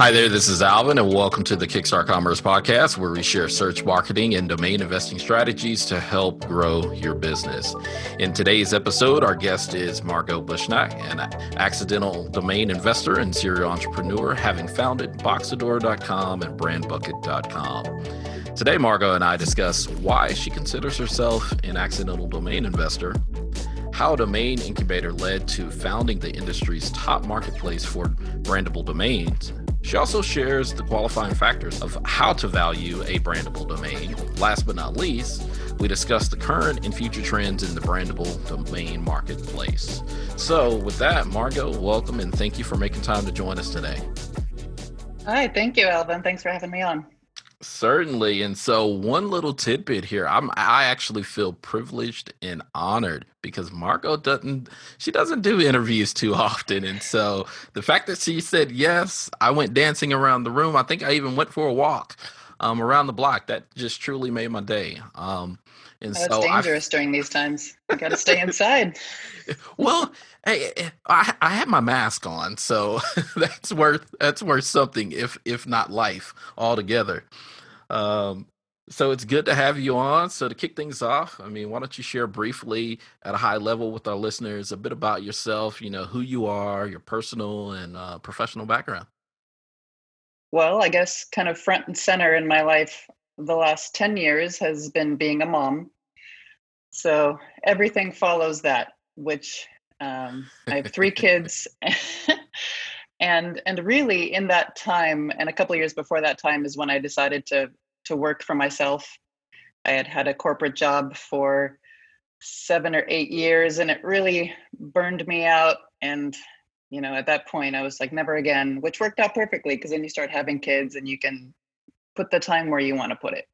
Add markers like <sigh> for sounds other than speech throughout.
Hi there, this is Alvin, and welcome to the Kickstart Commerce Podcast, where we share search marketing and domain investing strategies to help grow your business. In today's episode, our guest is Margot Bushnach, an accidental domain investor and serial entrepreneur, having founded Boxador.com and BrandBucket.com. Today, Margot and I discuss why she considers herself an accidental domain investor, how Domain Incubator led to founding the industry's top marketplace for brandable domains, she also shares the qualifying factors of how to value a brandable domain. Last but not least, we discuss the current and future trends in the brandable domain marketplace. So, with that, Margot, welcome and thank you for making time to join us today. Hi, thank you, Alvin. Thanks for having me on. Certainly. And so one little tidbit here. I'm I actually feel privileged and honored because Margot doesn't she doesn't do interviews too often. And so the fact that she said yes, I went dancing around the room. I think I even went for a walk um, around the block. That just truly made my day. Um, and oh, so it's dangerous I, during these times. You got to stay inside. <laughs> well, hey, eh, I, I have my mask on, so <laughs> that's worth that's worth something, if if not life altogether. Um, so it's good to have you on. So to kick things off, I mean, why don't you share briefly at a high level with our listeners a bit about yourself? You know, who you are, your personal and uh, professional background. Well, I guess kind of front and center in my life the last 10 years has been being a mom. So everything follows that, which um, I have three <laughs> kids. <laughs> and and really in that time and a couple years before that time is when I decided to to work for myself. I had had a corporate job for seven or eight years and it really burned me out and you know at that point i was like never again which worked out perfectly because then you start having kids and you can put the time where you want to put it.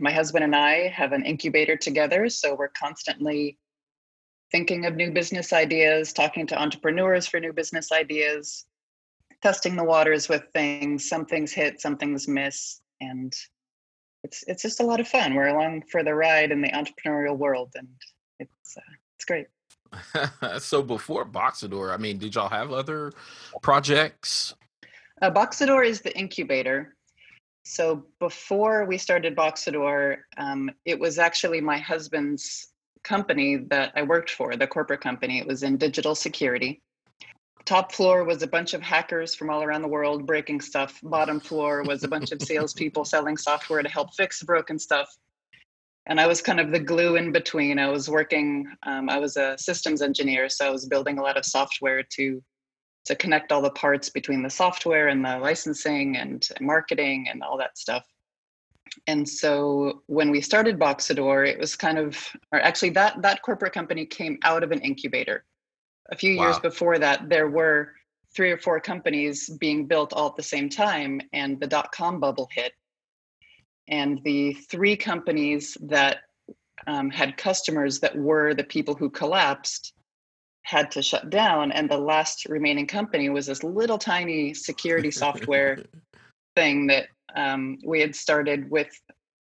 My husband and I have an incubator together, so we're constantly thinking of new business ideas, talking to entrepreneurs for new business ideas, testing the waters with things. Some things hit, some things miss, and it's it's just a lot of fun. We're along for the ride in the entrepreneurial world, and it's uh, it's great. <laughs> so before Boxador, I mean, did y'all have other projects? Uh, Boxador is the incubator. So before we started Boxador, um, it was actually my husband's company that I worked for, the corporate company. It was in digital security. Top floor was a bunch of hackers from all around the world breaking stuff. Bottom floor was a bunch of salespeople selling software to help fix broken stuff. And I was kind of the glue in between. I was working, um, I was a systems engineer, so I was building a lot of software to to connect all the parts between the software and the licensing and marketing and all that stuff. And so when we started Boxador, it was kind of, or actually that that corporate company came out of an incubator. A few wow. years before that, there were three or four companies being built all at the same time, and the dot com bubble hit. And the three companies that um, had customers that were the people who collapsed had to shut down and the last remaining company was this little tiny security <laughs> software thing that um, we had started with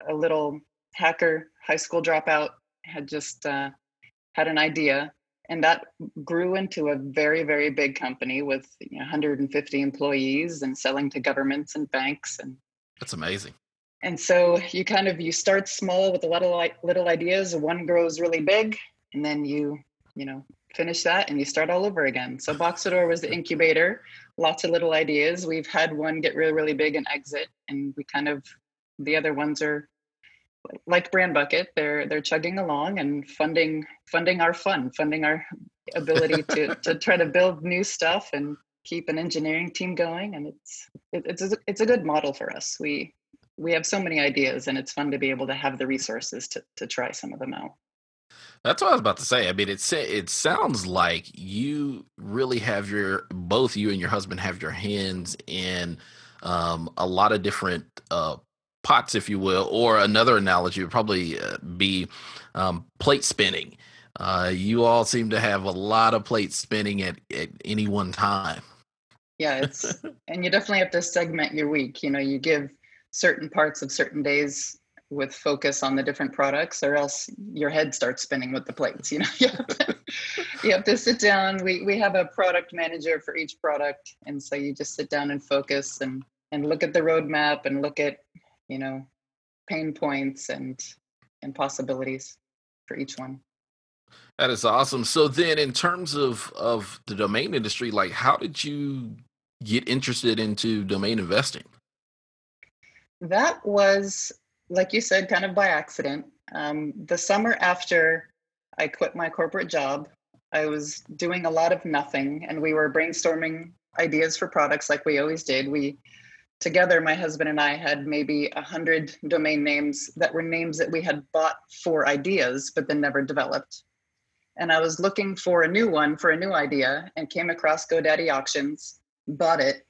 a little hacker high school dropout had just uh, had an idea and that grew into a very very big company with you know, 150 employees and selling to governments and banks and that's amazing and so you kind of you start small with a lot of like little ideas one grows really big and then you you know finish that and you start all over again. So Boxador was the incubator, lots of little ideas. We've had one get really, really big and exit, and we kind of the other ones are like Brand Bucket. They're they're chugging along and funding funding our fun, funding our ability to <laughs> to try to build new stuff and keep an engineering team going. And it's it, it's a, it's a good model for us. We we have so many ideas, and it's fun to be able to have the resources to to try some of them out. That's what I was about to say. I mean, it it sounds like you really have your both you and your husband have your hands in um, a lot of different uh, pots, if you will. Or another analogy would probably uh, be um, plate spinning. Uh, you all seem to have a lot of plates spinning at, at any one time. Yeah, it's <laughs> and you definitely have to segment your week. You know, you give certain parts of certain days with focus on the different products or else your head starts spinning with the plates you know <laughs> you have to, you have to sit down we, we have a product manager for each product and so you just sit down and focus and and look at the roadmap and look at you know pain points and and possibilities for each one. That is awesome. So then in terms of of the domain industry like how did you get interested into domain investing? That was like you said kind of by accident. Um, the summer after i quit my corporate job i was doing a lot of nothing and we were brainstorming ideas for products like we always did. We together my husband and i had maybe a hundred domain names that were names that we had bought for ideas but then never developed. And i was looking for a new one for a new idea and came across godaddy auctions bought it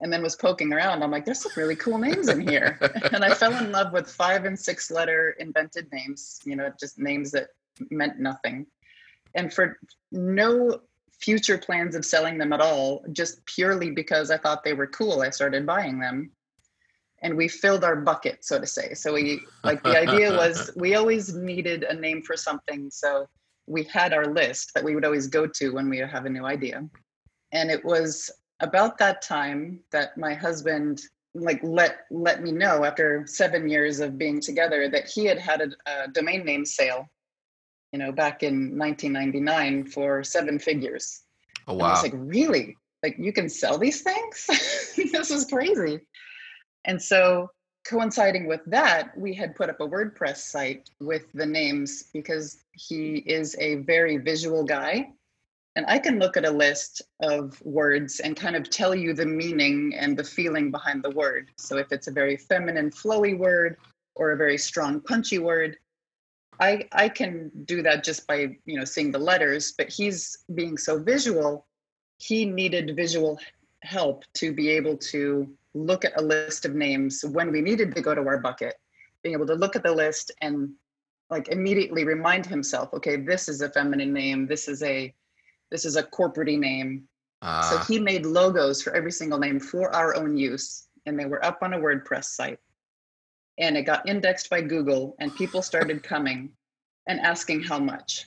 and then was poking around. I'm like there's some really cool names in here. <laughs> And i fell in love with five and six letter invented names you know just names that meant nothing. And for no future plans of selling them at all, just purely because I thought they were cool. I started buying them. And we filled our bucket, so to say. So we <laughs> like the idea was we always needed a name for something. So we had our list that we would always go to when we have a new idea. And it was about that time that my husband like let let me know after seven years of being together that he had had a, a domain name sale you know, back in 1999 for seven figures. Oh, wow. And I was like, really? Like, you can sell these things? <laughs> this is crazy. And so, coinciding with that, we had put up a WordPress site with the names because he is a very visual guy. And I can look at a list of words and kind of tell you the meaning and the feeling behind the word. So if it's a very feminine, flowy word or a very strong, punchy word, I I can do that just by you know seeing the letters, but he's being so visual, he needed visual help to be able to look at a list of names when we needed to go to our bucket, being able to look at the list and like immediately remind himself, okay, this is a feminine name, this is a this is a corporate name. Uh. So ah. he made logos for every single name for our own use, and they were up on a WordPress site and it got indexed by Google, and people started coming and asking how much.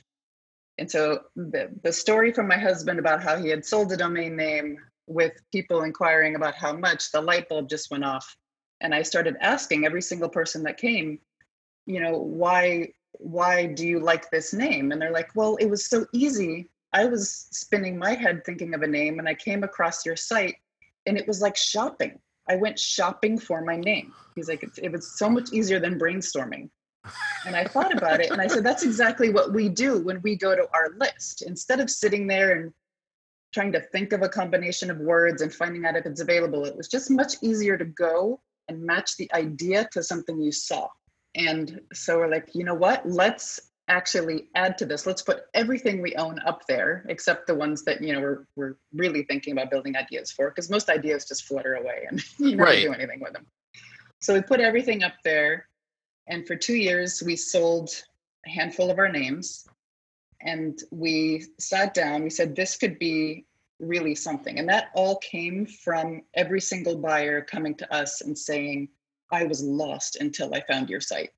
And so the, the story from my husband about how he had sold a domain name with people inquiring about how much, the light bulb just went off. And I started asking every single person that came, you know, why why do you like this name? And they're like, well, it was so easy. I was spinning my head thinking of a name and I came across your site and it was like shopping. I went shopping for my name. He's like, it, was so much easier than brainstorming. And I thought about it and I said, that's exactly what we do when we go to our list. Instead of sitting there and trying to think of a combination of words and finding out if it's available, it was just much easier to go and match the idea to something you saw. And so we're like, you know what? Let's actually add to this. Let's put everything we own up there, except the ones that you know we're we're really thinking about building ideas for, because most ideas just flutter away and <laughs> you never right. do anything with them. So we put everything up there, and for two years we sold a handful of our names, and we sat down. We said this could be really something, and that all came from every single buyer coming to us and saying, "I was lost until I found your site."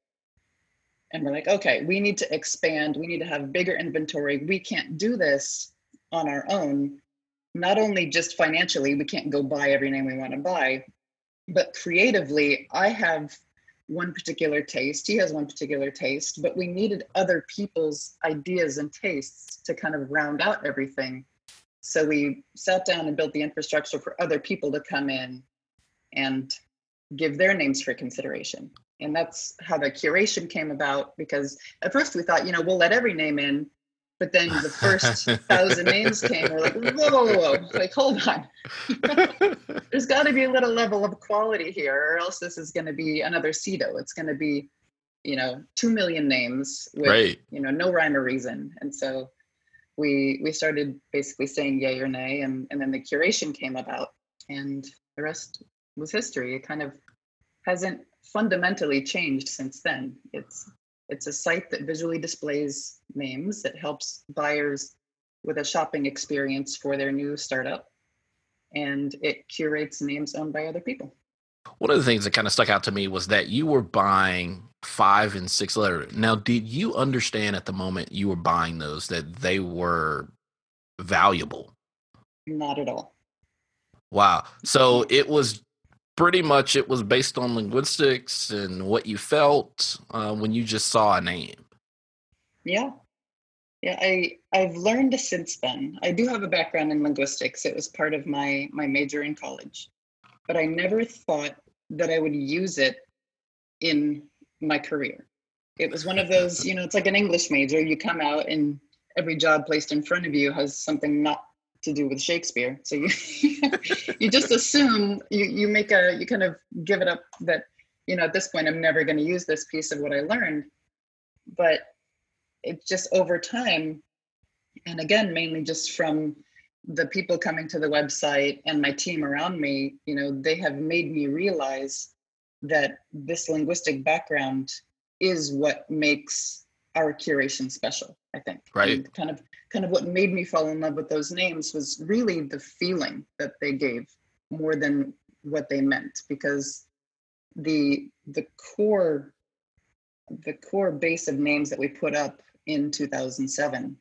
And we're like okay we need to expand. We need to have bigger inventory. We can't do this on our own. Not only just financially we can't go buy every name we want to buy but creatively i have one particular taste. He has one particular taste but we needed other people's ideas and tastes to kind of round out everything. So we sat down and built the infrastructure for other people to come in and give their names for consideration and that's how the curation came about because at first we thought you know we'll let every name in but then the first <laughs> thousand names came we're like whoa, whoa, whoa, like hold on. <laughs> There's got to be a little level of quality here or else this is going to be another Sedo. It's going to be you know two million names with right. you know no rhyme or reason. And so we we started basically saying yay or nay and and then the curation came about and the rest was history. It kind of hasn't fundamentally changed since then. It's it's a site that visually displays names that helps buyers with a shopping experience for their new startup and it curates names owned by other people. One of the things that kind of stuck out to me was that you were buying five and six letter. Now, did you understand at the moment you were buying those that they were valuable? Not at all. Wow. So it was pretty much it was based on linguistics and what you felt uh, when you just saw a name. Yeah. Yeah, I I've learned since then. I do have a background in linguistics. It was part of my my major in college. But I never thought that I would use it in my career. It was one of those, <laughs> you know, it's like an English major. You come out and every job placed in front of you has something not to do with Shakespeare. So you <laughs> you just assume you you make a you kind of give it up that you know at this point I'm never going to use this piece of what I learned. But it just over time, and again mainly just from the people coming to the website and my team around me, you know, they have made me realize that this linguistic background is what makes our curation special i think. Right. And kind of kind of what made me fall in love with those names was really the feeling that they gave more than what they meant because the the core the core base of names that we put up in 2007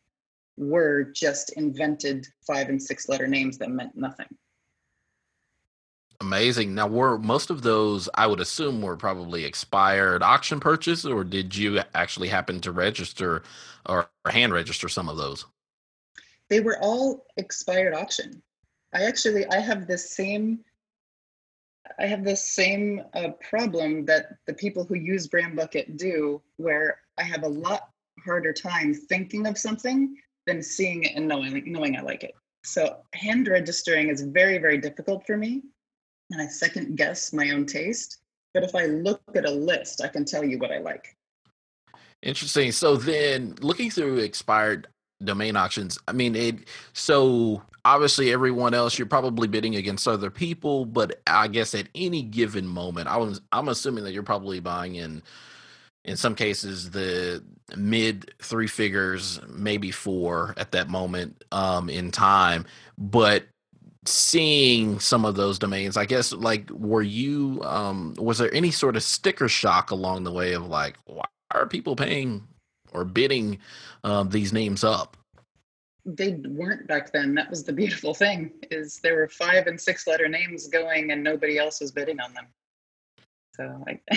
were just invented five and six letter names that meant nothing Amazing. Now, were most of those, I would assume, were probably expired auction purchase, or did you actually happen to register or hand register some of those? They were all expired auction. I actually I have the same I have the same uh, problem that the people who use Brand Bucket do, where I have a lot harder time thinking of something than seeing it and knowing knowing I like it. So hand registering is very very difficult for me and I second guess my own taste. But if I look at a list, I can tell you what I like. Interesting. So then looking through expired domain auctions, I mean it so obviously everyone else you're probably bidding against other people, but I guess at any given moment, I was I'm assuming that you're probably buying in in some cases the mid three figures, maybe four at that moment um in time. But seeing some of those domains. I guess like were you um was there any sort of sticker shock along the way of like why are people paying or bidding um, these names up? They weren't back then. That was the beautiful thing is there were five and six letter names going and nobody else was bidding on them. So I, <laughs>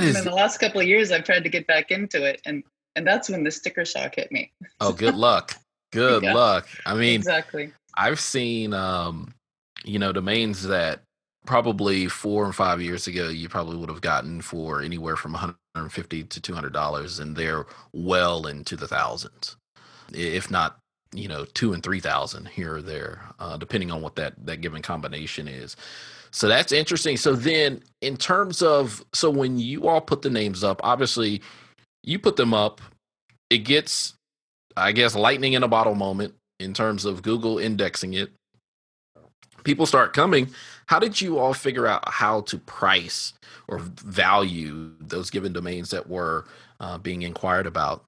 is... in the last couple of years i've tried to get back into it and and that's when the sticker shock hit me. Oh good luck. <laughs> Good yeah, luck. I mean exactly I've seen, um, you know, domains that probably four or five years ago you probably would have gotten for anywhere from 150 to 200 dollars, and they're well into the thousands, if not, you know, two and three thousand here or there, uh, depending on what that that given combination is. So that's interesting. So then, in terms of, so when you all put the names up, obviously, you put them up, it gets, I guess, lightning in a bottle moment in terms of Google indexing it. People start coming. How did you all figure out how to price or value those given domains that were uh, being inquired about?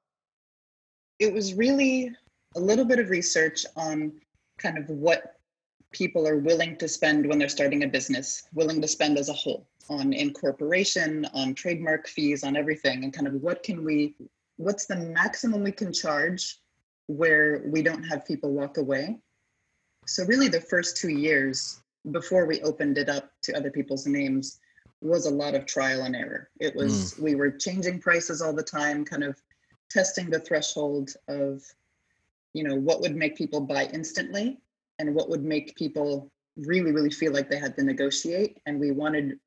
It was really a little bit of research on kind of what people are willing to spend when they're starting a business, willing to spend as a whole on incorporation, on trademark fees, on everything, and kind of what can we, what's the maximum we can charge where we don't have people walk away. So, really, the first two years before we opened it up to other people's names was a lot of trial and error. It was, mm. we were changing prices all the time, kind of testing the threshold of, you know, what would make people buy instantly and what would make people really, really feel like they had to negotiate. And we wanted,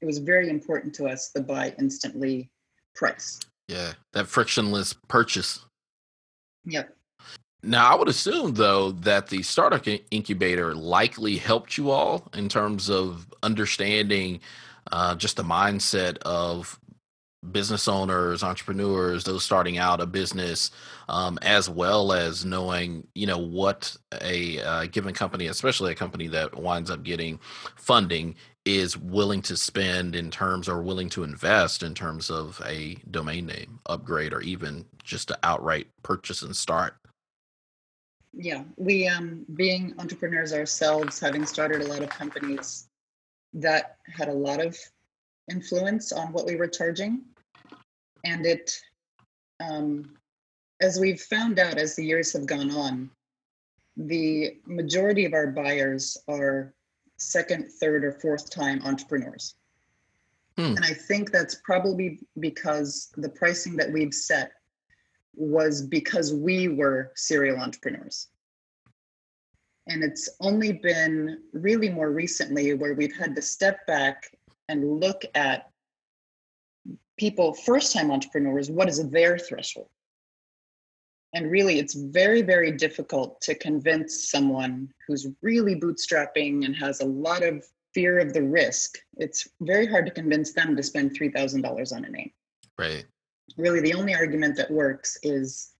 it was very important to us the buy instantly price. Yeah, that frictionless purchase. Yep. Now, I would assume, though, that the startup incubator likely helped you all in terms of understanding uh, just the mindset of business owners, entrepreneurs, those starting out a business, um, as well as knowing, you know, what a uh, given company, especially a company that winds up getting funding, is willing to spend in terms or willing to invest in terms of a domain name upgrade or even just to outright purchase and start yeah we um being entrepreneurs ourselves having started a lot of companies that had a lot of influence on what we were charging and it um as we've found out as the years have gone on the majority of our buyers are second, third, or fourth time entrepreneurs. Hmm. And I think that's probably because the pricing that we've set was because we were serial entrepreneurs. And it's only been really more recently where we've had to step back and look at people, first time entrepreneurs, what is their threshold? And really, it's very, very difficult to convince someone who's really bootstrapping and has a lot of fear of the risk. It's very hard to convince them to spend $3,000 on a name. Right. Really, the only argument that works is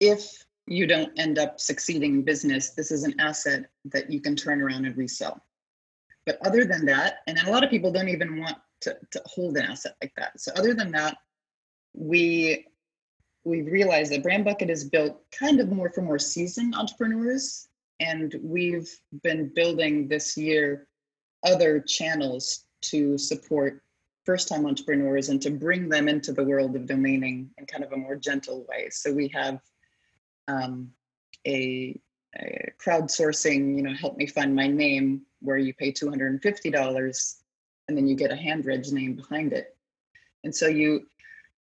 if you don't end up succeeding in business, this is an asset that you can turn around and resell. But other than that, and a lot of people don't even want to, to hold an asset like that. So other than that, we we've realized that Brand Bucket is built kind of more for more seasoned entrepreneurs. And we've been building this year other channels to support first time entrepreneurs and to bring them into the world of domaining in kind of a more gentle way. So we have um, a, a, crowdsourcing, you know, help me find my name, where you pay $250 and then you get a hand reg name behind it. And so you,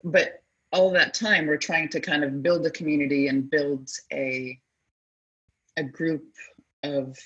but all that time we're trying to kind of build a community and build a, a group of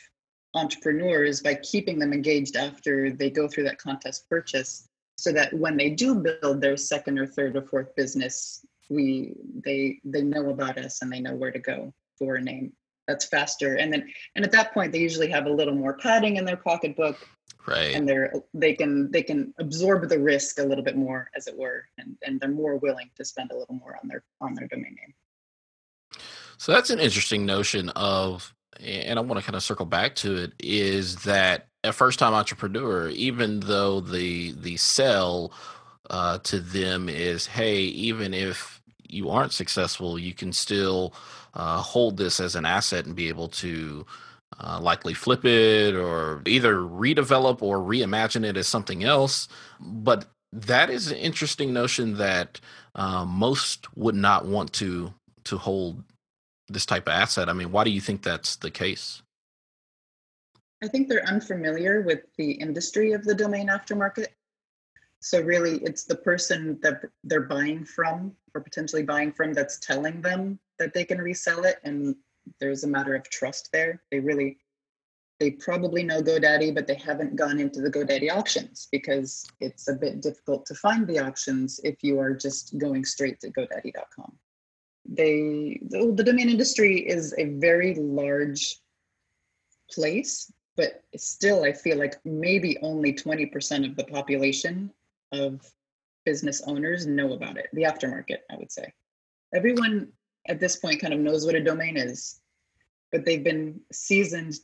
entrepreneurs by keeping them engaged after they go through that contest purchase so that when they do build their second or third or fourth business we they they know about us and they know where to go for a name. That's faster. And then and at that point they usually have a little more padding in their pocketbook. Right. And they're they can they can absorb the risk a little bit more as it were and and they're more willing to spend a little more on their on their domain name. So that's an interesting notion of and i want to kind of circle back to it is that a first time entrepreneur even though the the sell uh, to them is hey even if you aren't successful you can still uh, hold this as an asset and be able to uh, likely flip it or either redevelop or reimagine it as something else. But that is an interesting notion that uh, most would not want to to hold this type of asset i mean why do you think that's the case I think they're unfamiliar with the industry of the domain aftermarket. So really it's the person that they're buying from or potentially buying from that's telling them that they can resell it and there's a matter of trust there. They really they probably know GoDaddy, but they haven't gone into the GoDaddy auctions because it's a bit difficult to find the auctions if you are just going straight to GoDaddy.com. They the, the domain industry is a very large place but still i feel like maybe only 20% of the population of business owners know about it the aftermarket i would say everyone at this point kind of knows what a domain is but they've been seasoned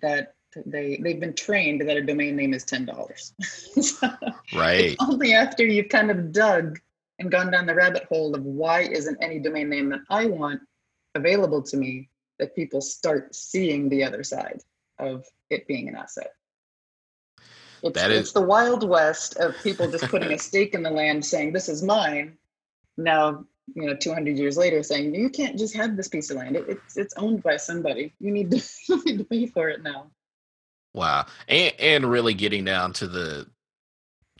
that they they've been trained that a domain name is ten dollars. <laughs> so right. only after you've kind of dug and gone down the rabbit hole of why isn't any domain name that I want available to me that people start seeing the other side of it being an asset. It's, that is, it's the wild west of people just putting a <laughs> stake in the land saying, This is mine. Now, you know, 200 years later saying, You can't just have this piece of land. It, it's, it's owned by somebody. You need, to, <laughs> you need to pay for it now. Wow. And, and really getting down to the,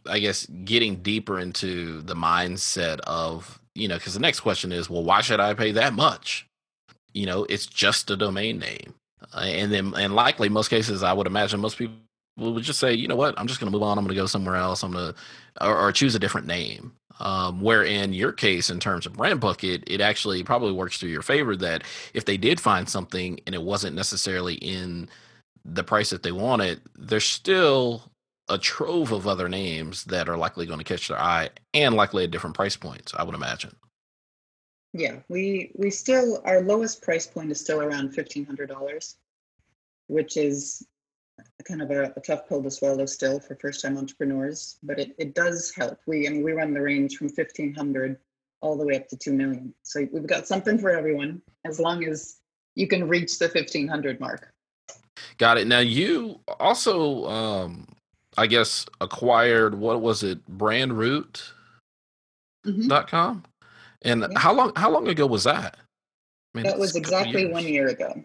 I guess, getting deeper into the mindset of, you know, because the next question is, Well, why should I pay that much? You know, it's just a domain name. Uh, and then, and likely most cases, I would imagine most people would just say, you know what, I'm just going to move on. I'm going to go somewhere else. I'm going to, or, or, choose a different name. Um, where in your case, in terms of brand bucket, it actually probably works to your favor that if they did find something and it wasn't necessarily in the price that they wanted, there's still a trove of other names that are likely going to catch their eye and likely at different price points, I would imagine. Yeah, we we still our lowest price point is still around fifteen hundred dollars, which is kind of a, a, tough pill to swallow still for first time entrepreneurs, but it, it does help. We I mean we run the range from fifteen hundred all the way up to two million. So we've got something for everyone as long as you can reach the fifteen hundred mark. Got it. Now you also um I guess acquired what was it, brandroot.com? Mm-hmm. And yeah. how long how long ago was that? I mean, that was exactly one year ago.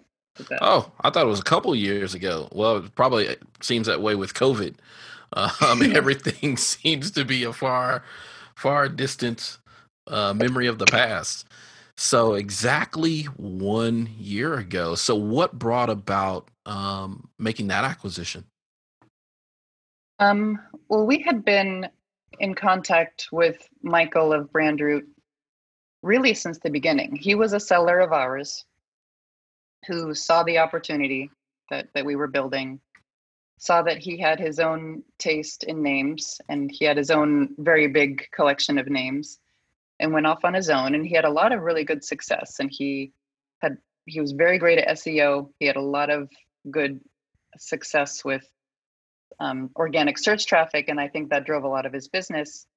Oh, I thought it was a couple years ago. Well, it probably seems that way with COVID. <laughs> Um, <laughs> everything <laughs> seems to be a far, far distant uh, memory of the past. So exactly one year ago. So what brought about um, making that acquisition? Um, well, we had been in contact with Michael of Brandroot really since the beginning. He was a seller of ours who saw the opportunity that, that we were building, saw that he had his own taste in names and he had his own very big collection of names and went off on his own and he had a lot of really good success and he had he was very great at SEO. He had a lot of good success with um, organic search traffic, and I think that drove a lot of his business.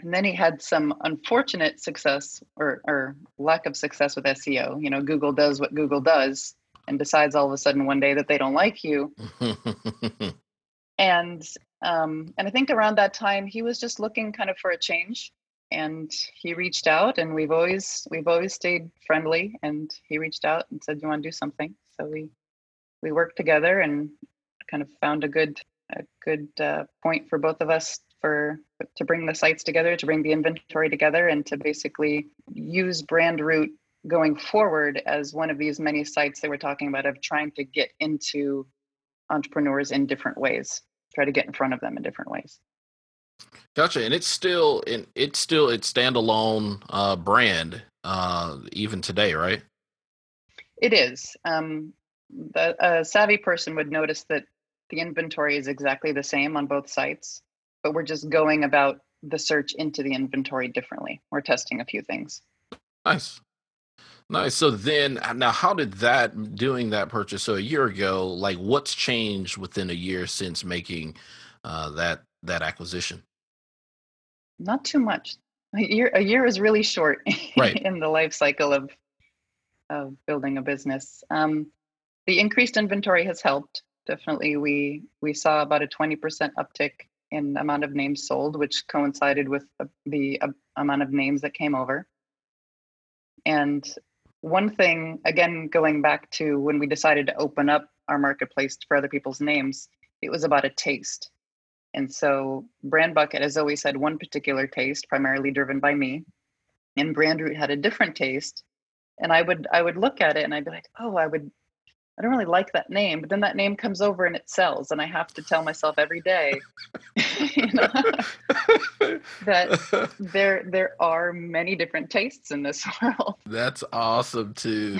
And then he had some unfortunate success or, or lack of success with SEO. You know, Google does what Google does and decides all of a sudden one day that they don't like you. <laughs> and um, and I think around that time he was just looking kind of for a change and he reached out and we've always we've always stayed friendly and he reached out and said you want to do something so we we worked together and kind of found a good a good uh, point for both of us for to bring the sites together to bring the inventory together and to basically use Brandroot going forward as one of these many sites that we're talking about of trying to get into entrepreneurs in different ways try to get in front of them in different ways Gotcha, and it's still in it's still its standalone uh, brand uh, even today, right? It is. Um, the a savvy person would notice that the inventory is exactly the same on both sites, but we're just going about the search into the inventory differently. We're testing a few things. Nice. Nice. So then, now, how did that doing that purchase so a year ago? Like, what's changed within a year since making uh, that that acquisition? Not too much. A year a year is really short right. <laughs> in the life cycle of of building a business. Um, the increased inventory has helped. Definitely, we we saw about a twenty percent uptick in amount of names sold, which coincided with the, the uh, amount of names that came over. And one thing, again, going back to when we decided to open up our marketplace for other people's names, it was about a taste. And so Brand Bucket has always had one particular taste, primarily driven by me. And Brandroot had a different taste. And I would I would look at it and I'd be like, oh, I would I don't really like that name, but then that name comes over and it sells, and I have to tell myself every day <laughs> know, <laughs> that there there are many different tastes in this <laughs> world. That's awesome too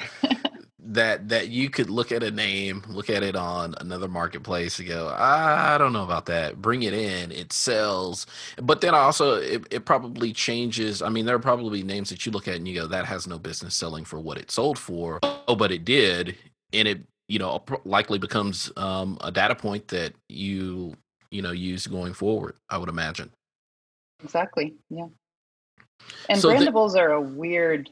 that that you could look at a name, look at it on another marketplace and go, I don't know about that. Bring it in, it sells. But then also it, it probably changes. I mean, there are probably names that you look at and you go, that has no business selling for what it sold for. Oh, but it did, and it you know likely becomes um, a data point that you you know use going forward. I would imagine. Exactly. Yeah. And so brandables the, are a weird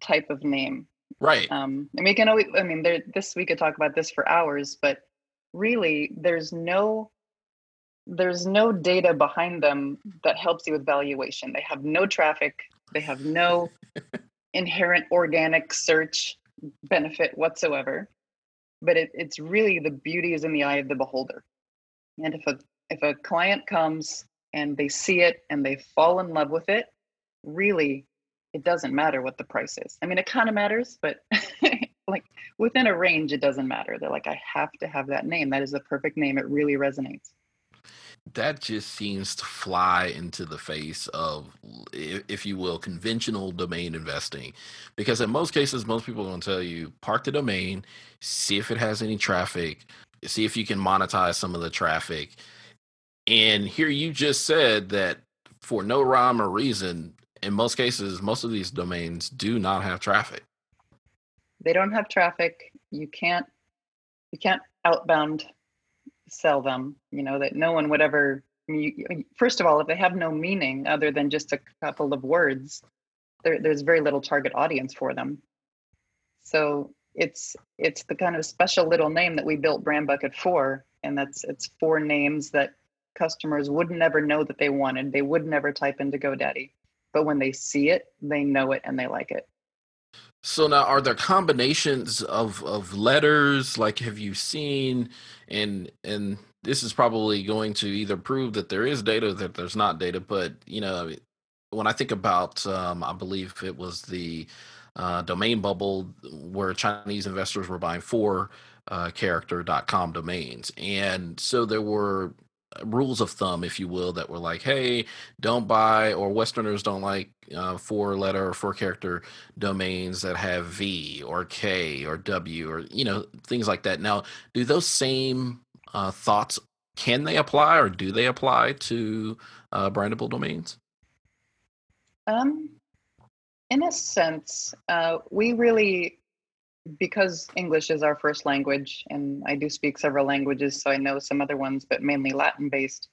type of name Right. Um, and we can always, I mean, there, this, we could talk about this for hours, but really there's no, there's no data behind them that helps you with valuation. They have no traffic. They have no <laughs> inherent organic search benefit whatsoever. But it, it's really the beauty is in the eye of the beholder. And if a if a client comes and they see it and they fall in love with it, really it doesn't matter what the price is. I mean, it kind of matters, but <laughs> like within a range, it doesn't matter. They're like, I have to have that name. That is the perfect name. It really resonates. That just seems to fly into the face of, if you will, conventional domain investing. Because in most cases, most people are going to tell you park the domain, see if it has any traffic, see if you can monetize some of the traffic. And here you just said that for no rhyme or reason, in most cases, most of these domains do not have traffic. They don't have traffic. You can't you can't outbound sell them. You know that no one would ever. First of all, if they have no meaning other than just a couple of words, there, there's very little target audience for them. So it's it's the kind of special little name that we built Brand Bucket for, and that's it's four names that customers would never know that they wanted. They would never type into GoDaddy but when they see it, they know it and they like it. So now, are there combinations of of letters? Like, have you seen? And and this is probably going to either prove that there is data, that there's not data. But you know, when I think about, um, I believe it was the uh, domain bubble where Chinese investors were buying four uh, character.com domains, and so there were rules of thumb, if you will, that were like, hey, don't buy, or Westerners don't like uh, four letter or four character domains that have V or K or W or, you know, things like that. Now, do those same uh, thoughts, can they apply or do they apply to uh, brandable domains? Um, in a sense, uh, we really because English is our first language, and I do speak several languages, so I know some other ones, but mainly Latin based.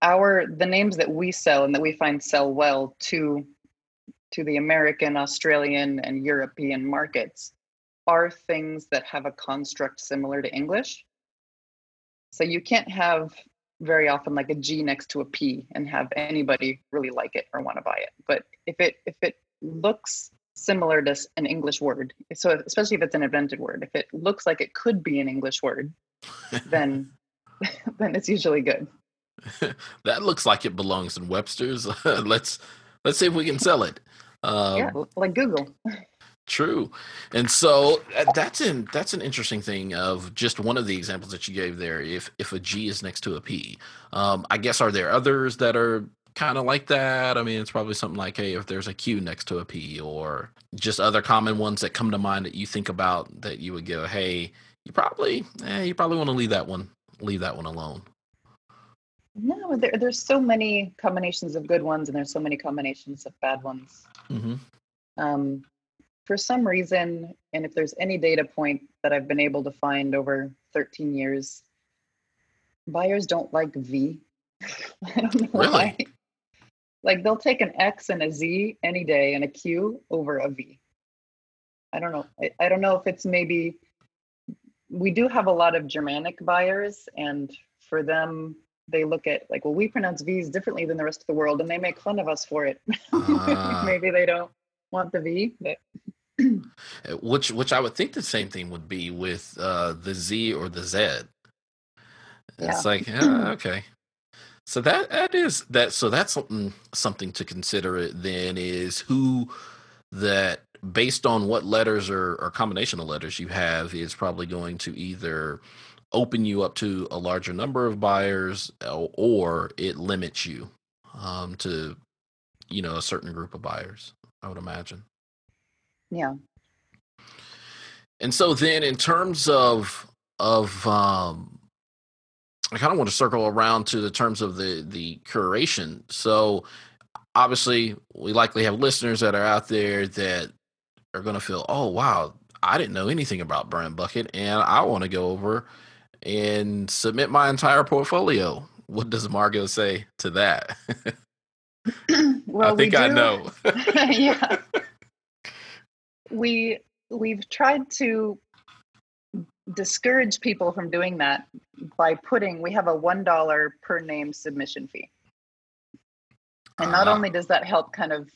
Our the names that we sell and that we find sell well to to the American, Australian, and European markets are things that have a construct similar to English. So you can't have very often like a G next to a P and have anybody really like it or want to buy it. But if it if it looks similar to an English word. So especially if it's an invented word, if it looks like it could be an English word, <laughs> then <laughs> then it's usually good. that looks like it belongs in Webster's. <laughs> let's let's see if we can sell it. Um, yeah, like Google. True, and so uh, that's an that's an interesting thing of just one of the examples that you gave there. If if a G is next to a P, um, I guess are there others that are kind of like that. I mean, it's probably something like, hey, if there's a Q next to a P, or just other common ones that come to mind that you think about that you would go, hey, you probably, eh, you probably want to leave that one, leave that one alone. No, there, there's so many combinations of good ones, and there's so many combinations of bad ones. Mm-hmm. Um, for some reason, and if there's any data point that I've been able to find over 13 years, buyers don't like V. <laughs> I don't know really? why. Like they'll take an X and a Z any day and a Q over a V. I don't know. I, I don't know if it's maybe we do have a lot of Germanic buyers, and for them, they look at like, well, we pronounce V's differently than the rest of the world, and they make fun of us for it. Uh, <laughs> maybe they don't want the V, but <clears throat> which which I would think the same thing would be with uh, the Z or the Z. It's yeah. like, yeah, <clears throat> okay. So that that is that. So that's something something to consider. Then is who that based on what letters or, or combination of letters you have is probably going to either open you up to a larger number of buyers or it limits you um, to you know a certain group of buyers. I would imagine. Yeah. And so then, in terms of of um, I kind of want to circle around to the terms of the the curation. So obviously, we likely have listeners that are out there that are going to feel, "Oh, wow, I didn't know anything about Brand Bucket, and I want to go over and submit my entire portfolio." What does Margot say to that? <clears throat> well, I think I know. <laughs> yeah, <laughs> we we've tried to discourage people from doing that by putting we have a one dollar per name submission fee. And not uh, only does that help kind of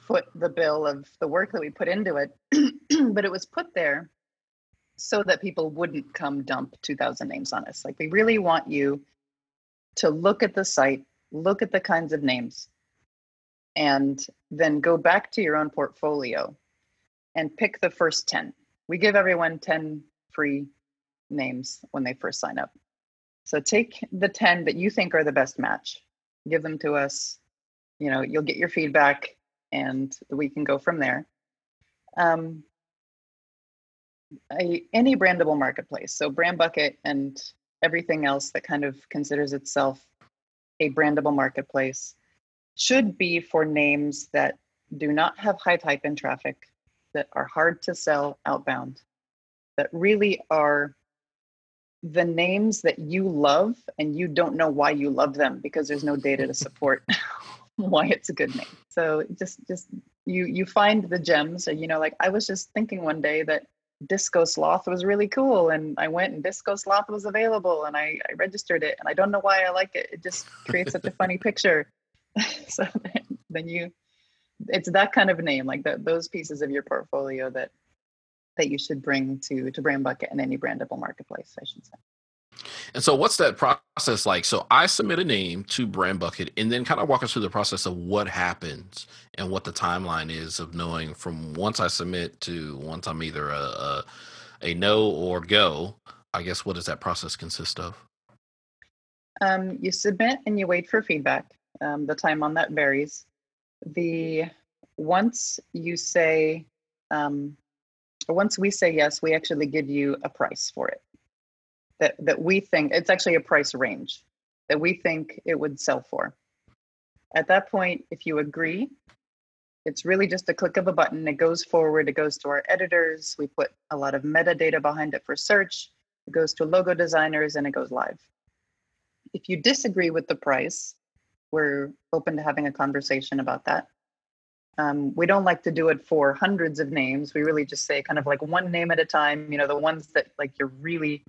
foot the bill of the work that we put into it <clears throat> but it was put there so that people wouldn't come dump 2000 names on us. Like we really want you to look at the site look at the kinds of names and then go back to your own portfolio and pick the first 10 we give everyone 10 free names when they first sign up. So take the 10 that you think are the best match, give them to us. You know, you'll get your feedback and we can go from there. Um, a, any brandable marketplace, so Brand Bucket and everything else that kind of considers itself a brandable marketplace, should be for names that do not have high type in traffic, that are hard to sell outbound, that really are the names that you love and you don't know why you love them because there's no data to support <laughs> why it's a good name. So just just you you find the gems and you know like i was just thinking one day that disco sloth was really cool and i went and disco sloth was available and i, I registered it and i don't know why i like it. It just creates such a funny <laughs> picture. <laughs> So then, then you it's that kind of name, like the, those pieces of your portfolio that that you should bring to to Brand Bucket and any brandable marketplace, I should say. And so, what's that process like? So, I submit a name to Brand Bucket, and then kind of walk us through the process of what happens and what the timeline is of knowing from once I submit to once I'm either a, a, a no or go. I guess what does that process consist of? Um, you submit and you wait for feedback. Um, the time on that varies. The once you say, um, once we say yes, we actually give you a price for it. That that we think it's actually a price range that we think it would sell for. At that point, if you agree, it's really just a click of a button. It goes forward. It goes to our editors. We put a lot of metadata behind it for search. It goes to logo designers and it goes live. If you disagree with the price, we're open to having a conversation about that. Um, we don't like to do it for hundreds of names. We really just say kind of like one name at a time, you know, the ones that like you're really,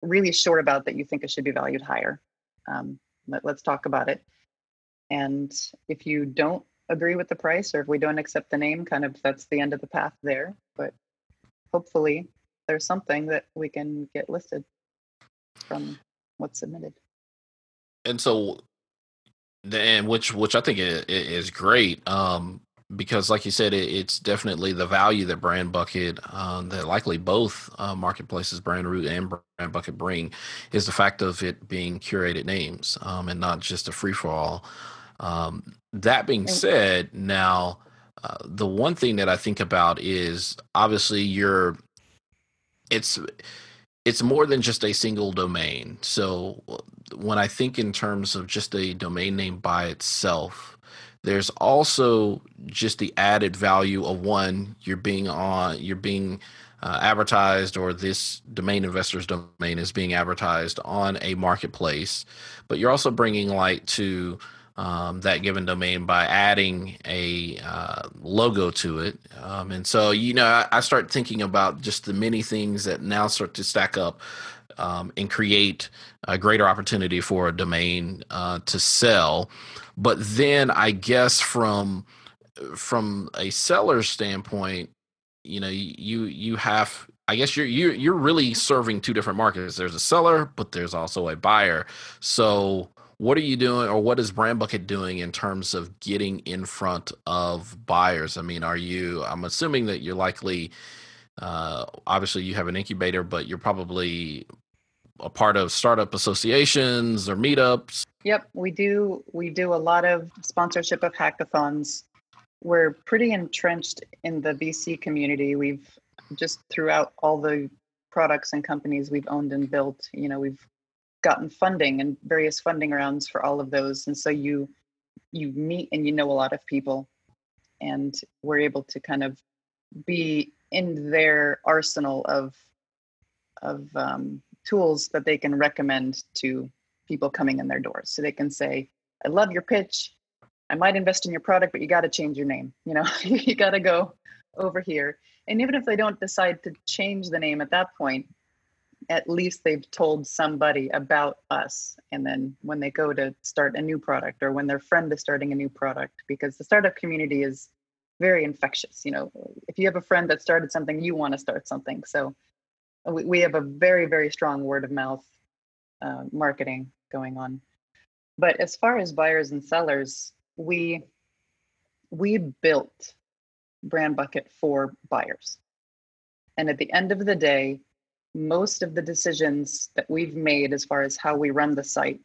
really sure about that you think it should be valued higher. Um, let, let's talk about it. And if you don't agree with the price or if we don't accept the name, kind of that's the end of the path there. But hopefully there's something that we can get listed from what's submitted. And so and which which I think is great um, because, like you said, it, it's definitely the value that Brand Bucket, um, that likely both uh, marketplaces, Brand Root and Brand Bucket, bring, is the fact of it being curated names um, and not just a free for all. Um, that being said, now uh, the one thing that I think about is obviously you're it's it's more than just a single domain. So when I think in terms of just a domain name by itself, there's also just the added value of one you're being on you're being uh, advertised or this domain investor's domain is being advertised on a marketplace but you're also bringing light to um, that given domain by adding a uh, logo to it. Um, and so, you know, I, I, start thinking about just the many things that now start to stack up um, and create a greater opportunity for a domain uh, to sell. But then I guess from from a seller's standpoint, you know, you you have I guess you're you're you're really serving two different markets. There's a seller, but there's also a buyer. So what are you doing or what is brand bucket doing in terms of getting in front of buyers i mean are you i'm assuming that you're likely uh, obviously you have an incubator but you're probably a part of startup associations or meetups? Yep we do we do a lot of sponsorship of hackathons. We're pretty entrenched in the vc community. We've just throughout all the products and companies we've owned and built you know we've gotten funding and various funding rounds for all of those. And so you you meet and you know a lot of people. And we're able to kind of be in their arsenal of of um, tools that they can recommend to people coming in their doors. So they can say i love your pitch. I might invest in your product but you got to change your name you know? <laughs> You got to go over here. And even if they don't decide to change the name at that point at least they've told somebody about us. And then when they go to start a new product or when their friend is starting a new product because the startup community is very infectious you know? If you have a friend that started something you want to start something. So we, we have a very very strong word of mouth uh, marketing going on but as far as buyers and sellers we we built brand bucket for buyers and at the end of the day most of the decisions that we've made as far as how we run the site,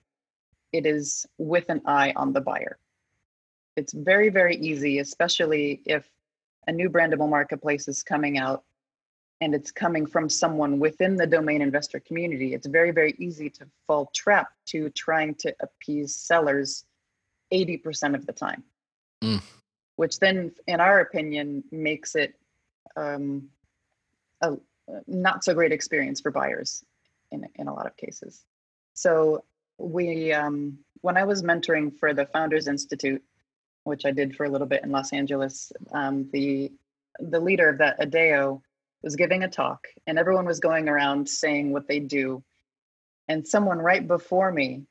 it is with an eye on the buyer. It's very, very easy, especially if a new brandable marketplace is coming out and it's coming from someone within the domain investor community. It's very, very easy to fall trap to trying to appease sellers 80% of the time, mm. which then, in our opinion, makes it um, a, not so great experience for buyers in, in a lot of cases. So we, um, when I was mentoring for the Founders Institute, which I did for a little bit in Los Angeles, um, the the leader of that Adeo was giving a talk, and everyone was going around saying what they do. And someone right before me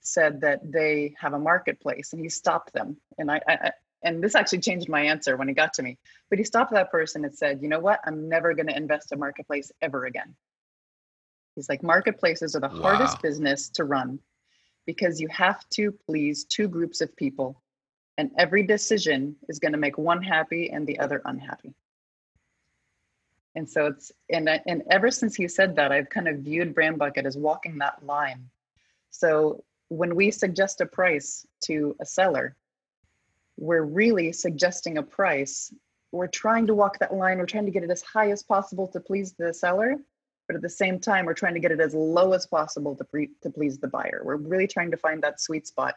said that they have a marketplace, and he stopped them. And I, I and this actually changed my answer when he got to me. But he stopped that person and said, "You know what? I'm never going to invest in marketplace ever again." He's like, marketplaces are the wow. hardest business to run because you have to please two groups of people, and every decision is going to make one happy and the other unhappy. And so it's and and ever since he said that, I've kind of viewed Brand Bucket as walking that line. So when we suggest a price to a seller, we're really suggesting a price. We're trying to walk that line. We're trying to get it as high as possible to please the seller, but at the same time, we're trying to get it as low as possible to, pre- to please the buyer. We're really trying to find that sweet spot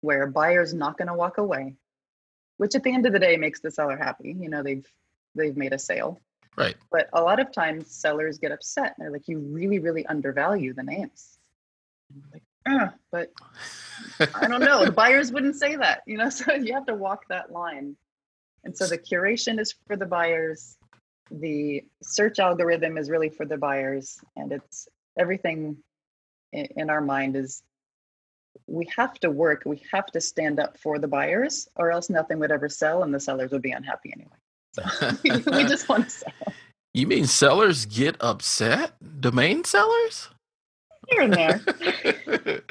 where a buyer's not going to walk away, which at the end of the day makes the seller happy. You know, they've they've made a sale. Right. But a lot of times sellers get upset. and They're like, you really, really undervalue the names. Like, uh, but I don't know. the <laughs> buyers wouldn't say that, you know. <laughs> So you have to walk that line. And so the curation is for the buyers. The search algorithm is really for the buyers, and it's everything in, in our mind is we have to work. We have to stand up for the buyers, or else nothing would ever sell, and the sellers would be unhappy anyway. <laughs> We just want to <laughs> sell. You mean sellers get upset? Domain sellers? here and there.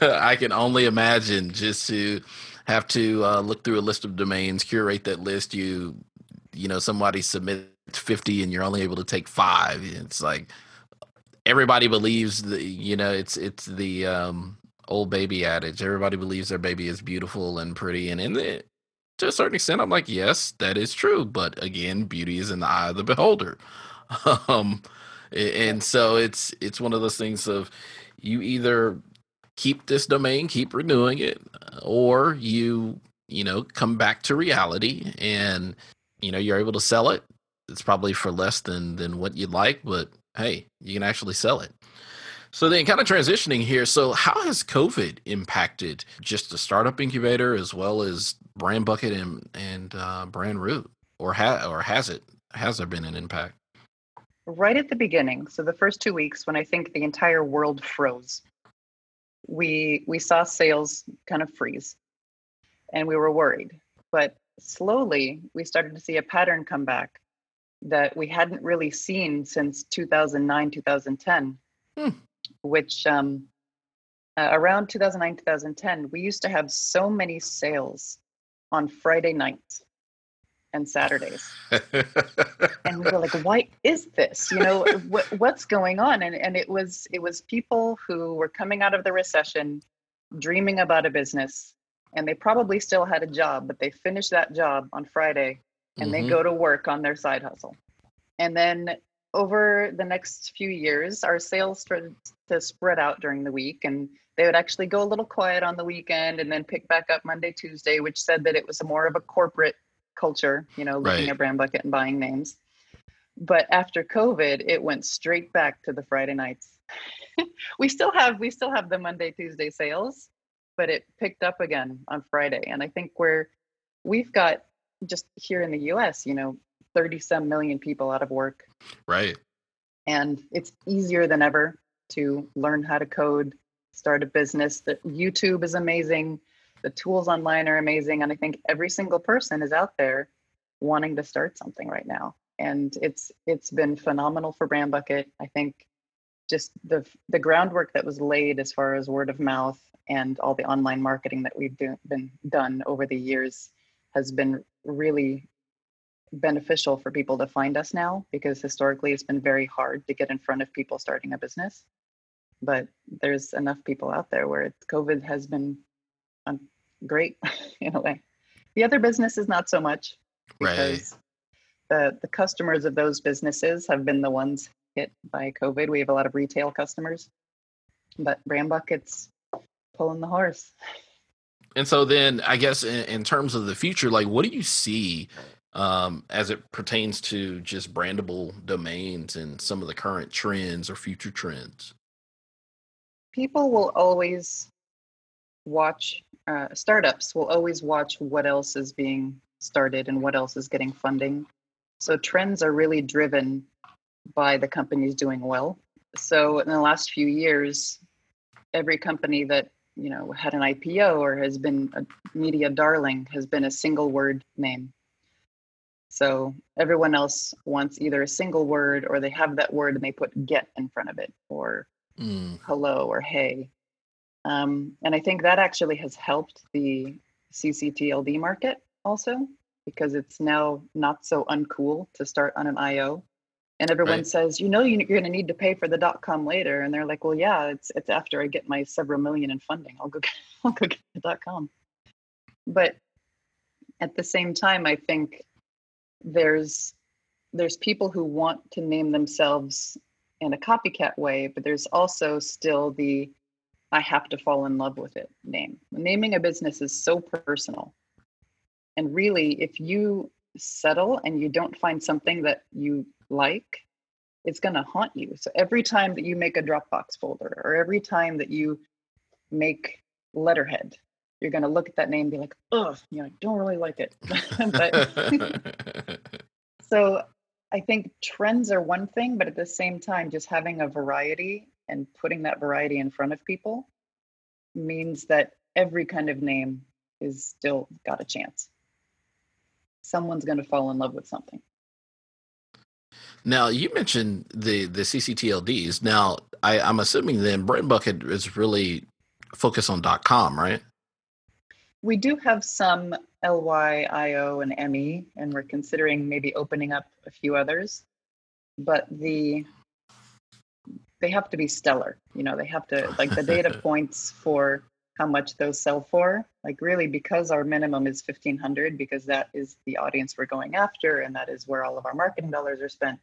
<laughs> I can only imagine just to have to uh, look through a list of domains, curate that list. You, you know, somebody submits fifty, and you're only able to take five. It's like everybody believes the, you know, it's it's the um, old baby adage. Everybody believes their baby is beautiful and pretty, and in the, to a certain extent, I'm like, yes, that is true. But again, beauty is in the eye of the beholder. <laughs> um, and so it's it's one of those things of you either keep this domain keep renewing it or you you know come back to reality and you know you're able to sell it it's probably for less than than what you'd like but hey you can actually sell it so then kind of transitioning here so how has covid impacted just the startup incubator as well as brand bucket and and uh, brand root or ha- or has it has there been an impact right at the beginning, so the first two weeks when I think the entire world froze, we we saw sales kind of freeze, and we were worried. But slowly, we started to see a pattern come back that we hadn't really seen since 2009 2010, hmm. which um, uh, around 2009 2010 we used to have so many sales on Friday nights and Saturdays. <laughs> and we were like, why is this? You know, what, what's going on? And, and it was, it was people who were coming out of the recession, dreaming about a business, and they probably still had a job, but they finished that job on Friday and mm-hmm. they go to work on their side hustle. And then over the next few years, our sales started to spread out during the week and they would actually go a little quiet on the weekend and then pick back up Monday, Tuesday, which said that it was more of a corporate culture, you know, looking right. at brand bucket and buying names. But after COVID, it went straight back to the Friday nights. <laughs> we still have we still have the Monday Tuesday sales, but it picked up again on Friday. And I think we're we've got just here in the US, you know, 30 some million people out of work. Right. And it's easier than ever to learn how to code, start a business. That YouTube is amazing. The tools online are amazing. And i think every single person is out there wanting to start something right now. And it's it's been phenomenal for brand bucket. I think just the the groundwork that was laid as far as word of mouth and all the online marketing that we've do, been done over the years has been really beneficial for people to find us now because historically it's been very hard to get in front of people starting a business but there's enough people out there where covid has been um, great <laughs> in a way. The other business is not so much, because right. the the customers of those businesses have been the ones hit by COVID. We have a lot of retail customers, but Brand Bucket's pulling the horse. And so then, I guess in, in terms of the future, like what do you see um, as it pertains to just brandable domains and some of the current trends or future trends? People will always watch uh, startups will always watch what else is being started and what else is getting funding. So trends are really driven by the companies doing well. So in the last few years, every company that you know had an IPO or has been a media darling has been a single word name. So everyone else wants either a single word or they have that word and they put get in front of it or mm. hello or hey. Um, and I think that actually has helped the CCTLD market also because it's now not so uncool to start on an IO. And everyone right. says, you know, you're going to need to pay for the dot com later, and they're like, well, yeah, it's it's after I get my several million in funding, I'll go get, <laughs> I'll go get the dot com. But at the same time, I think there's there's people who want to name themselves in a copycat way, but there's also still the I have to fall in love with it name. Naming a business is so personal. And really, if you settle and you don't find something that you like, it's going to haunt you. So every time that you make a Dropbox folder or every time that you make letterhead, you're going to look at that name and be like, oh, you know, I don't really like it. <laughs> but <laughs> <laughs> so I think trends are one thing, but at the same time, just having a variety and putting that variety in front of people means that every kind of name is still got a chance. Someone's going to fall in love with something. Now you mentioned the the CCTLDs. Now I, I'm assuming then Brand Bucket is really focused on .com, right? We do have some LYIO and ME, and we're considering maybe opening up a few others. But the they have to be stellar. You know, they have to like the data <laughs> points for how much those sell for. Like really, because our minimum is fifteen hundred, because that is the audience we're going after, and that is where all of our marketing dollars are spent.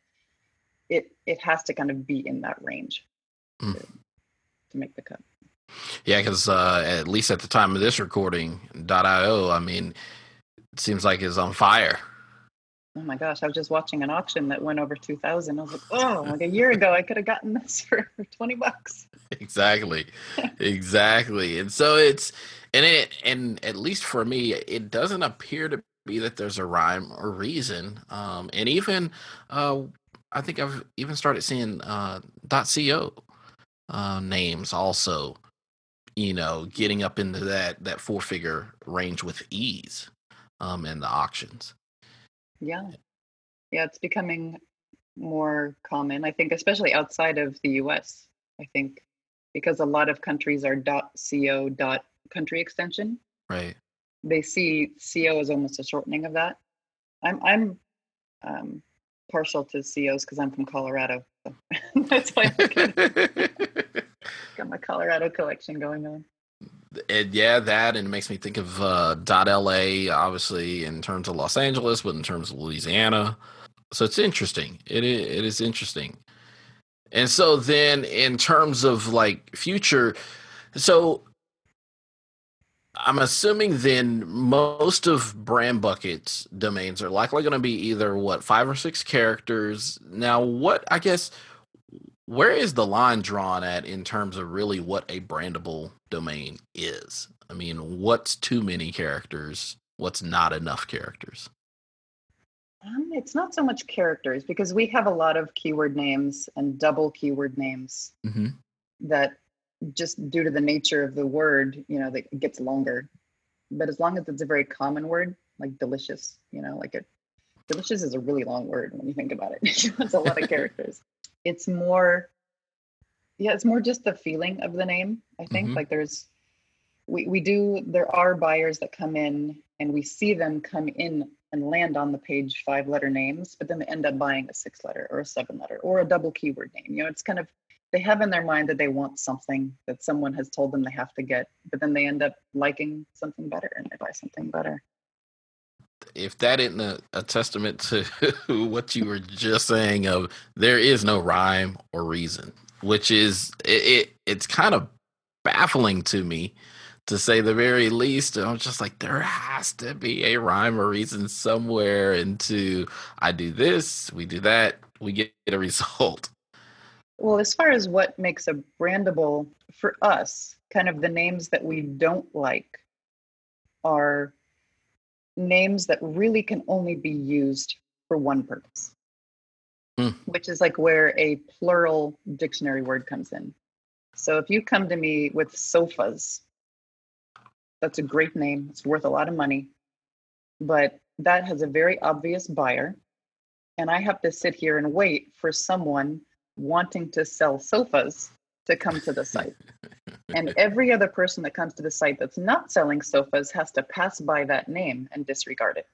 It it has to kind of be in that range mm. to, to make the cut. Yeah, because uh, at least at the time of this recording, .io, I mean, it seems like it's on fire. Oh my gosh, I was just watching an auction that went over 2000. I was like, oh, like a year ago, I could have gotten this for, <laughs> for 20 bucks. Exactly. exactly. And so it's, and it, and at least for me, it doesn't appear to be that there's a rhyme or reason. Um, and even, uh, I think I've even started seeing uh, .co uh, names also, you know, getting up into that that four figure range with ease um, in the auctions. Yeah. Yeah, it's becoming more common. I think, especially outside of the US. I think because a lot of countries are .co dot country extension. Right. They see CO as almost a shortening of that. I'm I'm um, partial to COs because I'm from Colorado. So <laughs> that's why <laughs> got my Colorado collection going on yeah, that and it makes me think of uh, dot LA, obviously in terms of Los Angeles, but in terms of Louisiana. So it's interesting. It is, it is interesting. And so then in terms of like future, so I'm assuming then most of Brand Bucket's domains are likely going to be either what five or six characters. Now, what I guess where is the line drawn at in terms of really what a brandable domain is? I mean, what's too many characters? What's not enough characters? Um, it's not so much characters because we have a lot of keyword names and double keyword names mm-hmm. that just due to the nature of the word, you know, that gets longer. But as long as it's a very common word, like delicious, you know, like it, delicious is a really long word when you think about it. <laughs> it's a lot of <laughs> characters it's more yeah it's more just the feeling of the name i think. Mm-hmm. like there's we, we do there are buyers that come in and we see them come in and land on the page five letter names but then they end up buying a six letter or a seven letter or a double keyword name. You know it's kind of they have in their mind that they want something that someone has told them they have to get but then they end up liking something better and they buy something better if that isn't a, a testament to <laughs> what you were just saying of there is no rhyme or reason, which is it, it it's kind of baffling to me to say the very least. I'm just like, there has to be a rhyme or reason somewhere into I do this, we do that, we get <laughs> a result. Well, as far as what makes a brandable for us, kind of the names that we don't like are names that really can only be used for one purpose, mm. which is like where a plural dictionary word comes in. So if you come to me with sofas, that's a great name. It's worth a lot of money, but that has a very obvious buyer. And I have to sit here and wait for someone wanting to sell sofas to come to the site. <laughs> and <laughs> every other person that comes to the site that's not selling sofas has to pass by that name and disregard it.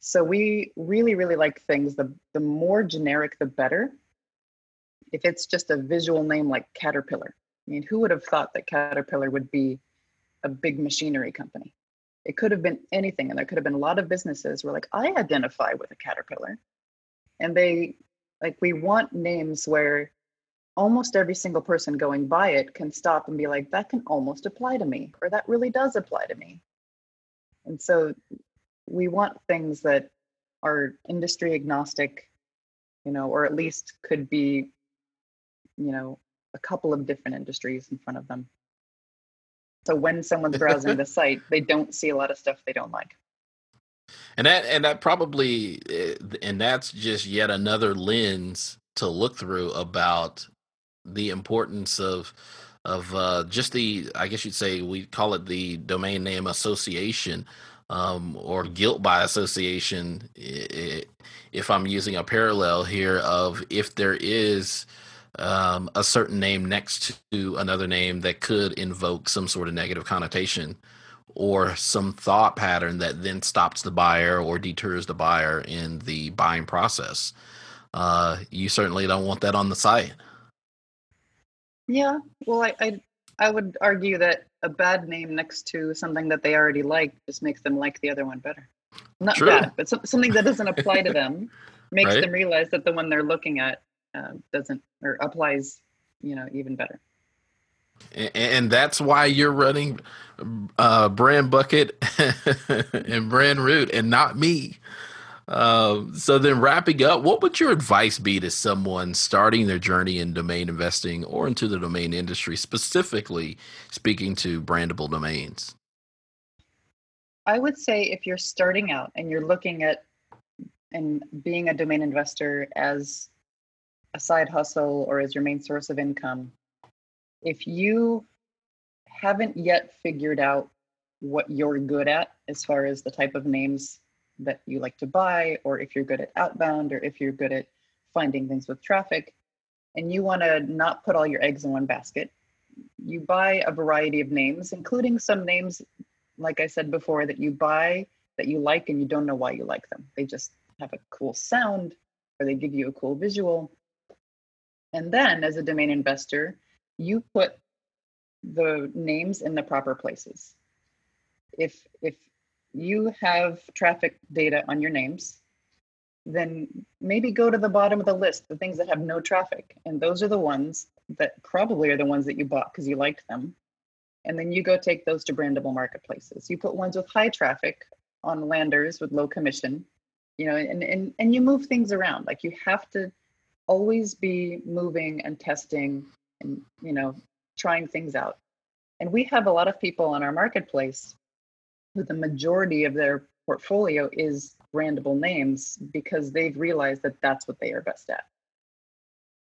So we really, really like things. The, the more generic, the better. If it's just a visual name like Caterpillar, I mean, who would have thought that Caterpillar would be a big machinery company? It could have been anything. And there could have been a lot of businesses where, like, I identify with a Caterpillar. And they, like, we want names where almost every single person going by it can stop and be like, that can almost apply to me, or that really does apply to me. And so we want things that are industry agnostic, you know, or at least could be, you know, a couple of different industries in front of them. So when someone's <laughs> browsing the site, they don't see a lot of stuff they don't like. And that and that probably eh, and that's just yet another lens to look through about the importance of of uh, just the I guess you'd say we call it the domain name association um, or guilt by association. If I'm using a parallel here of if there is um, a certain name next to another name that could invoke some sort of negative connotation or some thought pattern that then stops the buyer or deters the buyer in the buying process. Uh, you certainly don't want that on the site. Yeah, well, I, I I would argue that a bad name next to something that they already like just makes them like the other one better. Not True. bad, but so, something that doesn't apply to them <laughs> makes right? them realize that the one they're looking at uh, doesn't or applies, you know, even better. And, and that's why you're running uh, Brand Bucket <laughs> and Brand Root, and not me. Uh, so then wrapping up, what would your advice be to someone starting their journey in domain investing or into the domain industry, specifically speaking to brandable domains? I would say if you're starting out and you're looking at and being a domain investor as a side hustle or as your main source of income, if you haven't yet figured out what you're good at as far as the type of names that you like to buy, or if you're good at outbound, or if you're good at finding things with traffic, and you want to not put all your eggs in one basket, you buy a variety of names, including some names, like I said before, that you buy that you like and you don't know why you like them. They just have a cool sound or they give you a cool visual. And then as a domain investor, you put the names in the proper places. If if you have traffic data on your names, then maybe go to the bottom of the list, the things that have no traffic. And those are the ones that probably are the ones that you bought because you liked them. And then you go take those to brandable marketplaces. You put ones with high traffic on landers with low commission, you know, and, and, and you move things around. Like you have to always be moving and testing and, you know, trying things out. And we have a lot of people on our marketplace the majority of their portfolio is brandable names because they've realized that that's what they are best at.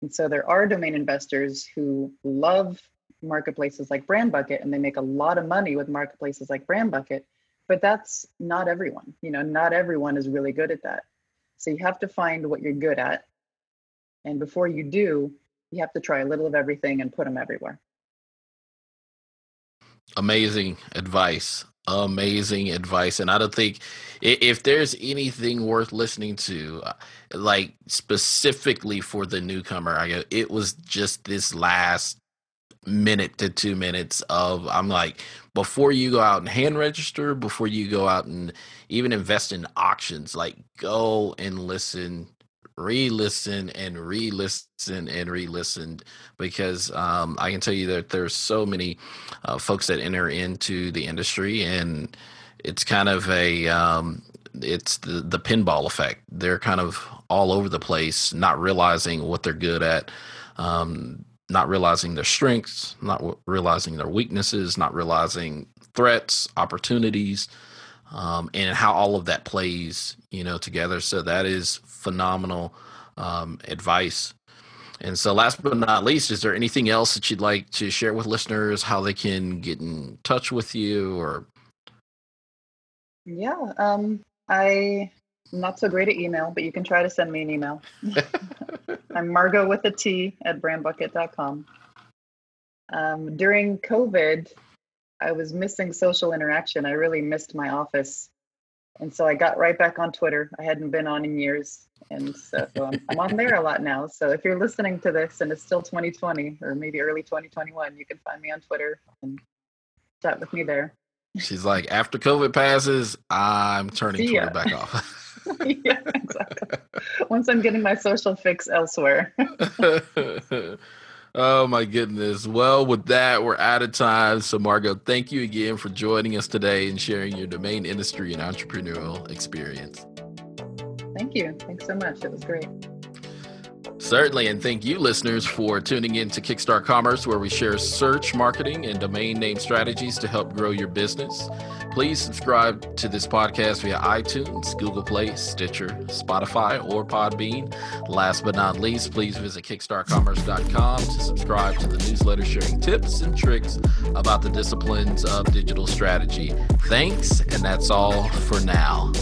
And so there are domain investors who love marketplaces like Brand Bucket and they make a lot of money with marketplaces like Brand Bucket, but that's not everyone. You know, not everyone is really good at that. So you have to find what you're good at. And before you do, you have to try a little of everything and put them everywhere. Amazing advice amazing advice and i don't think if there's anything worth listening to uh, like specifically for the newcomer i go it was just this last minute to two minutes of i'm like before you go out and hand register before you go out and even invest in auctions like go and listen re-listen and re-listen and re-listen because um, I can tell you that there's so many uh, folks that enter into the industry and it's kind of a um, it's the, the pinball effect. They're kind of all over the place, not realizing what they're good at, um, not realizing their strengths, not realizing their weaknesses, not realizing threats, opportunities, um, and how all of that plays, you know, together. So that is phenomenal um, advice. And so, last but not least, is there anything else that you'd like to share with listeners? How they can get in touch with you, or yeah, um, I am not so great at email, but you can try to send me an email. <laughs> I'm Margot with a T at brandbucket.com. Um, during COVID, I was missing social interaction. I really missed my office. And so I got right back on Twitter. I hadn't been on in years. And so I'm, I'm on there a lot now. So if you're listening to this and it's still 2020 or maybe early 2021, you can find me on Twitter and chat with me there. She's like, after COVID passes, I'm turning Twitter back off. <laughs> yeah, exactly. Once I'm getting my social fix elsewhere. <laughs> oh my goodness. Well, with that, we're out of time. So, Margot, thank you again for joining us today and sharing your domain industry and entrepreneurial experience. Thank you. Thanks so much. It was great. Certainly, and thank you, listeners, for tuning in to Kickstart Commerce, where we share search, marketing, and domain name strategies to help grow your business. Please subscribe to this podcast via iTunes, Google Play, Stitcher, Spotify, or Podbean. Last but not least, please visit kickstartcommerce.com to subscribe to the newsletter sharing tips and tricks about the disciplines of digital strategy. Thanks, and that's all for now.